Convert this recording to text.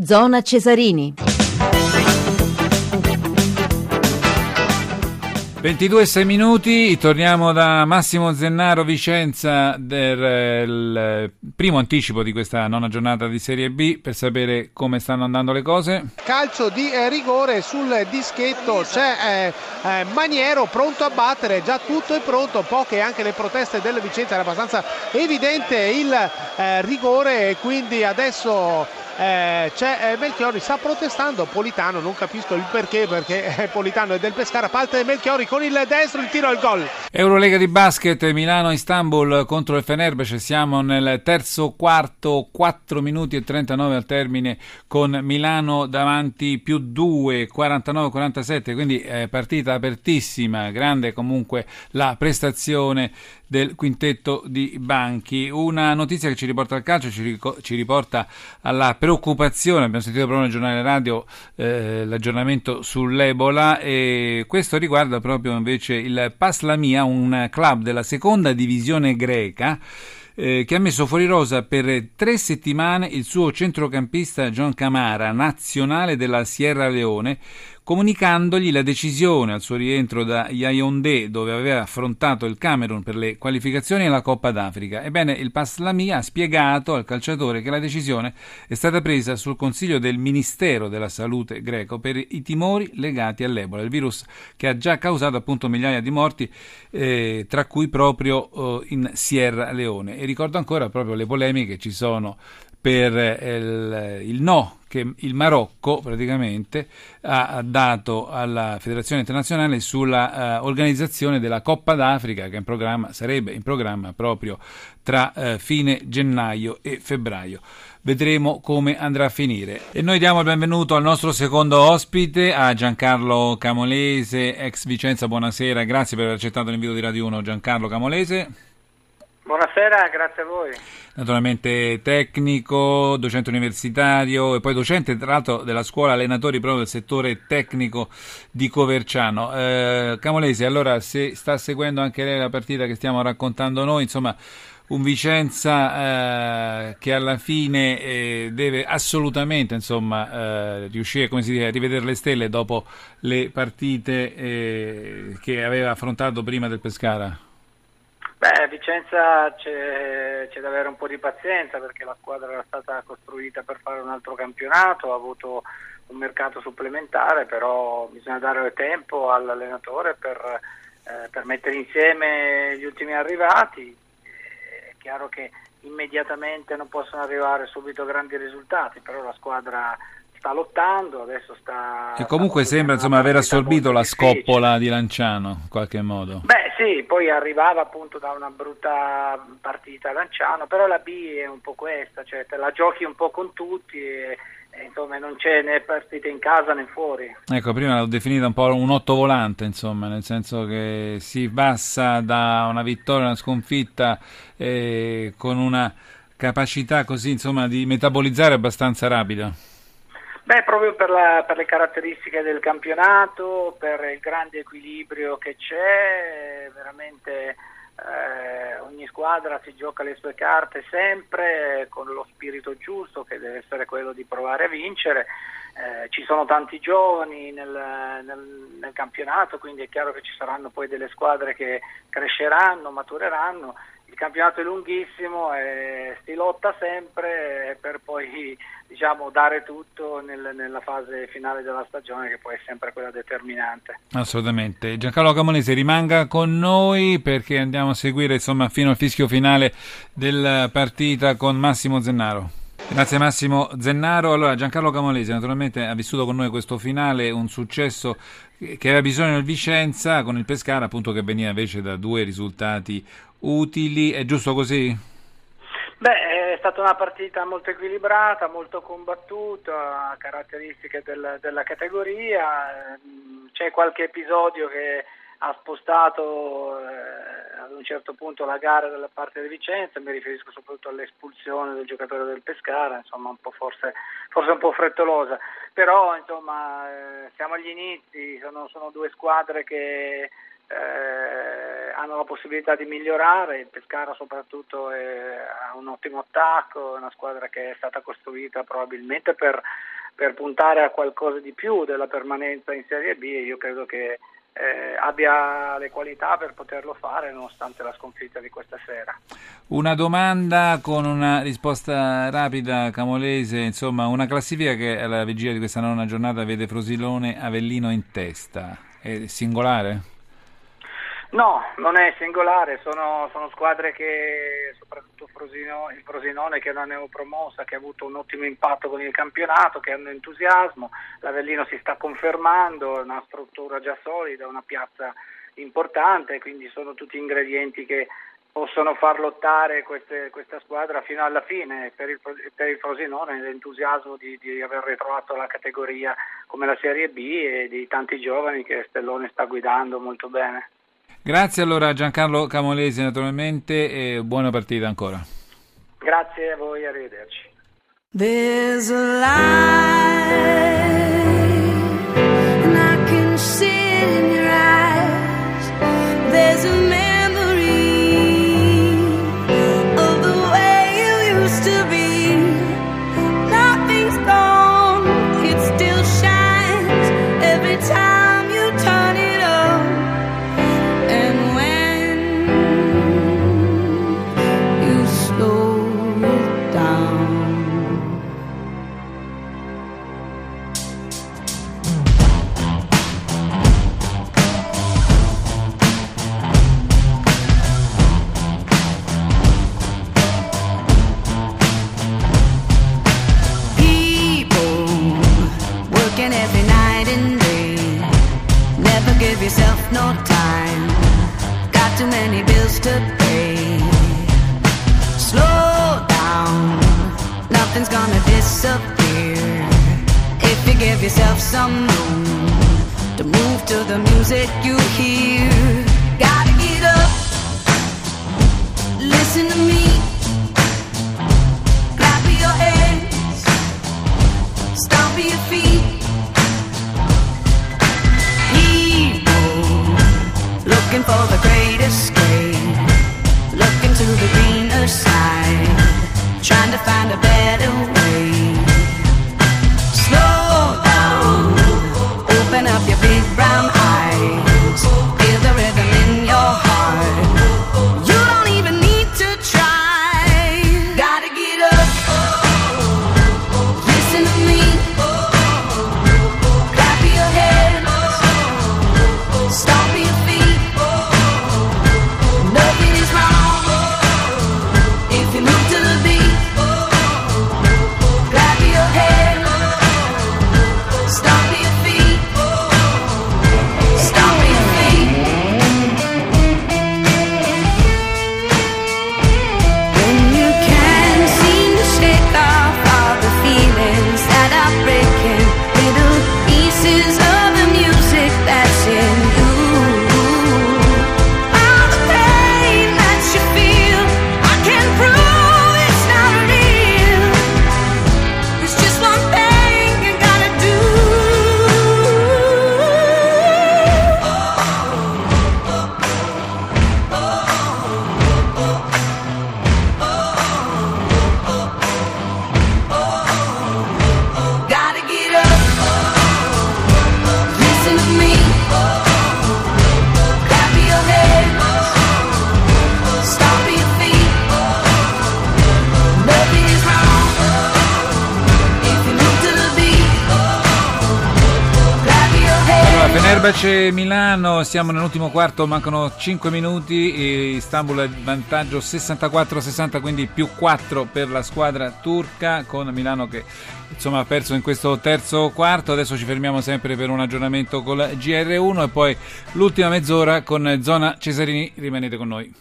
Zona Cesarini. 22 6 minuti, torniamo da Massimo Zennaro Vicenza del eh, primo anticipo di questa nona giornata di Serie B per sapere come stanno andando le cose. Calcio di eh, rigore sul dischetto, c'è eh, eh, Maniero pronto a battere, già tutto è pronto, poche anche le proteste del Vicenza, era abbastanza evidente il eh, rigore quindi adesso eh, c'è eh, Melchiori sta protestando Politano non capisco il perché perché eh, Politano è del Pescara parte Melchiori con il destro il tiro al gol Eurolega di basket Milano-Istanbul contro il Fenerbahce siamo nel terzo quarto 4 minuti e 39 al termine con Milano davanti più 2 49-47 quindi eh, partita apertissima grande comunque la prestazione del quintetto di Banchi. Una notizia che ci riporta al calcio, ci, riporta alla preoccupazione, abbiamo sentito proprio nel giornale radio eh, l'aggiornamento sull'Ebola e questo riguarda proprio invece il Paslamia, un club della seconda divisione greca eh, che ha messo fuori rosa per tre settimane il suo centrocampista John Camara, nazionale della Sierra Leone, comunicandogli la decisione al suo rientro da Yaoundé, dove aveva affrontato il Camerun per le qualificazioni alla Coppa d'Africa. Ebbene, il Paslami ha spiegato al calciatore che la decisione è stata presa sul consiglio del Ministero della Salute greco per i timori legati all'Ebola, il virus che ha già causato appunto migliaia di morti, eh, tra cui proprio eh, in Sierra Leone. E ricordo ancora proprio le polemiche che ci sono per il, il, no che il Marocco praticamente ha dato alla Federazione Internazionale sulla uh, organizzazione della Coppa d'Africa che in programma, sarebbe in programma proprio tra uh, fine gennaio e febbraio. Vedremo come andrà a finire. E noi diamo il benvenuto al nostro secondo ospite, a Giancarlo Camolese, ex Vicenza. Buonasera, grazie per aver accettato l'invito di Radio 1. Giancarlo Camolese. Buonasera, grazie a voi. Naturalmente tecnico, docente universitario e poi docente tra l'altro della scuola allenatori proprio del settore tecnico di Coverciano. Eh, Camolesi, allora se sta seguendo anche lei la partita che stiamo raccontando noi, insomma un Vicenza eh, che alla fine eh, deve assolutamente insomma, eh, riuscire dice, a rivedere le stelle dopo le partite eh, che aveva affrontato prima del Pescara. Vicenza c'è, c'è, da avere un po' di pazienza perché la squadra era stata costruita per fare un altro campionato, ha avuto un mercato supplementare, però bisogna dare tempo all'allenatore per, eh, per mettere insieme gli ultimi arrivati. È chiaro che immediatamente non possono arrivare subito grandi risultati, però la squadra sta lottando, adesso sta... E comunque sta sembra insomma aver assorbito la scoppola di Lanciano in qualche modo. Beh sì, poi arrivava appunto da una brutta partita Lanciano, però la B è un po' questa, cioè te la giochi un po' con tutti e, e insomma non c'è né partite in casa né fuori. Ecco, prima l'ho definita un po' un otto volante, insomma, nel senso che si passa da una vittoria a una sconfitta eh, con una capacità così insomma di metabolizzare abbastanza rapida. Beh, proprio per, la, per, le caratteristiche del campionato, per il grande equilibrio che c'è, veramente eh, ogni squadra si gioca le sue carte sempre con lo spirito giusto che deve essere quello di provare a vincere. Eh, ci sono tanti giovani nel, nel, nel, campionato, quindi è chiaro che ci saranno poi delle squadre che cresceranno, matureranno. Il campionato è lunghissimo e si lotta sempre per poi diciamo, dare tutto nel, nella fase finale della stagione che poi è sempre quella determinante. Assolutamente. Giancarlo Camonese rimanga con noi perché andiamo a seguire insomma, fino al fischio finale della partita con Massimo Zennaro. Grazie Massimo Zennaro. Allora, Giancarlo Camolese naturalmente ha vissuto con noi questo finale, un successo che aveva bisogno del Vicenza con il Pescara, appunto che veniva invece da due risultati utili. È giusto così? Beh, è stata una partita molto equilibrata, molto combattuta, caratteristiche del, della categoria. C'è qualche episodio che ha spostato eh, ad un certo punto la gara dalla parte di Vicenza, mi riferisco soprattutto all'espulsione del giocatore del Pescara, insomma un po forse, forse, un po' frettolosa, però insomma eh, siamo agli inizi, sono, sono due squadre che eh, hanno la possibilità di migliorare, il Pescara soprattutto è, ha un ottimo attacco, è una squadra che è stata costruita probabilmente per, per puntare a qualcosa di più della permanenza in Serie B e io credo che eh, abbia le qualità per poterlo fare nonostante la sconfitta di questa sera. Una domanda con una risposta rapida, Camolese, insomma una classifica che alla vigilia di questa nona giornata vede Frosilone Avellino in testa, è singolare? No, non è singolare, sono, sono squadre che, soprattutto Frosino, il Frosinone che è una neopromossa, che ha avuto un ottimo impatto con il campionato, che hanno entusiasmo, l'Avellino si sta confermando, una struttura già solida, una piazza importante, quindi sono tutti ingredienti che possono far lottare queste, questa squadra fino alla fine. Per il, per il Frosinone l'entusiasmo di, di, aver ritrovato la categoria come la Serie B e di tanti giovani che Stellone sta guidando molto bene. Grazie allora Giancarlo Camolesi naturalmente e buona partita ancora. Grazie a voi, arrivederci. Slow down, nothing's gonna disappear. If you give yourself some room to move to the music you hear, gotta get up. Listen to me. Fenerbahce Milano, siamo nell'ultimo quarto, mancano 5 minuti, Istanbul è in vantaggio 64-60, quindi più 4 per la squadra turca, con Milano che insomma ha perso in questo terzo quarto, adesso ci fermiamo sempre per un aggiornamento con la GR1 e poi l'ultima mezz'ora con Zona Cesarini, rimanete con noi.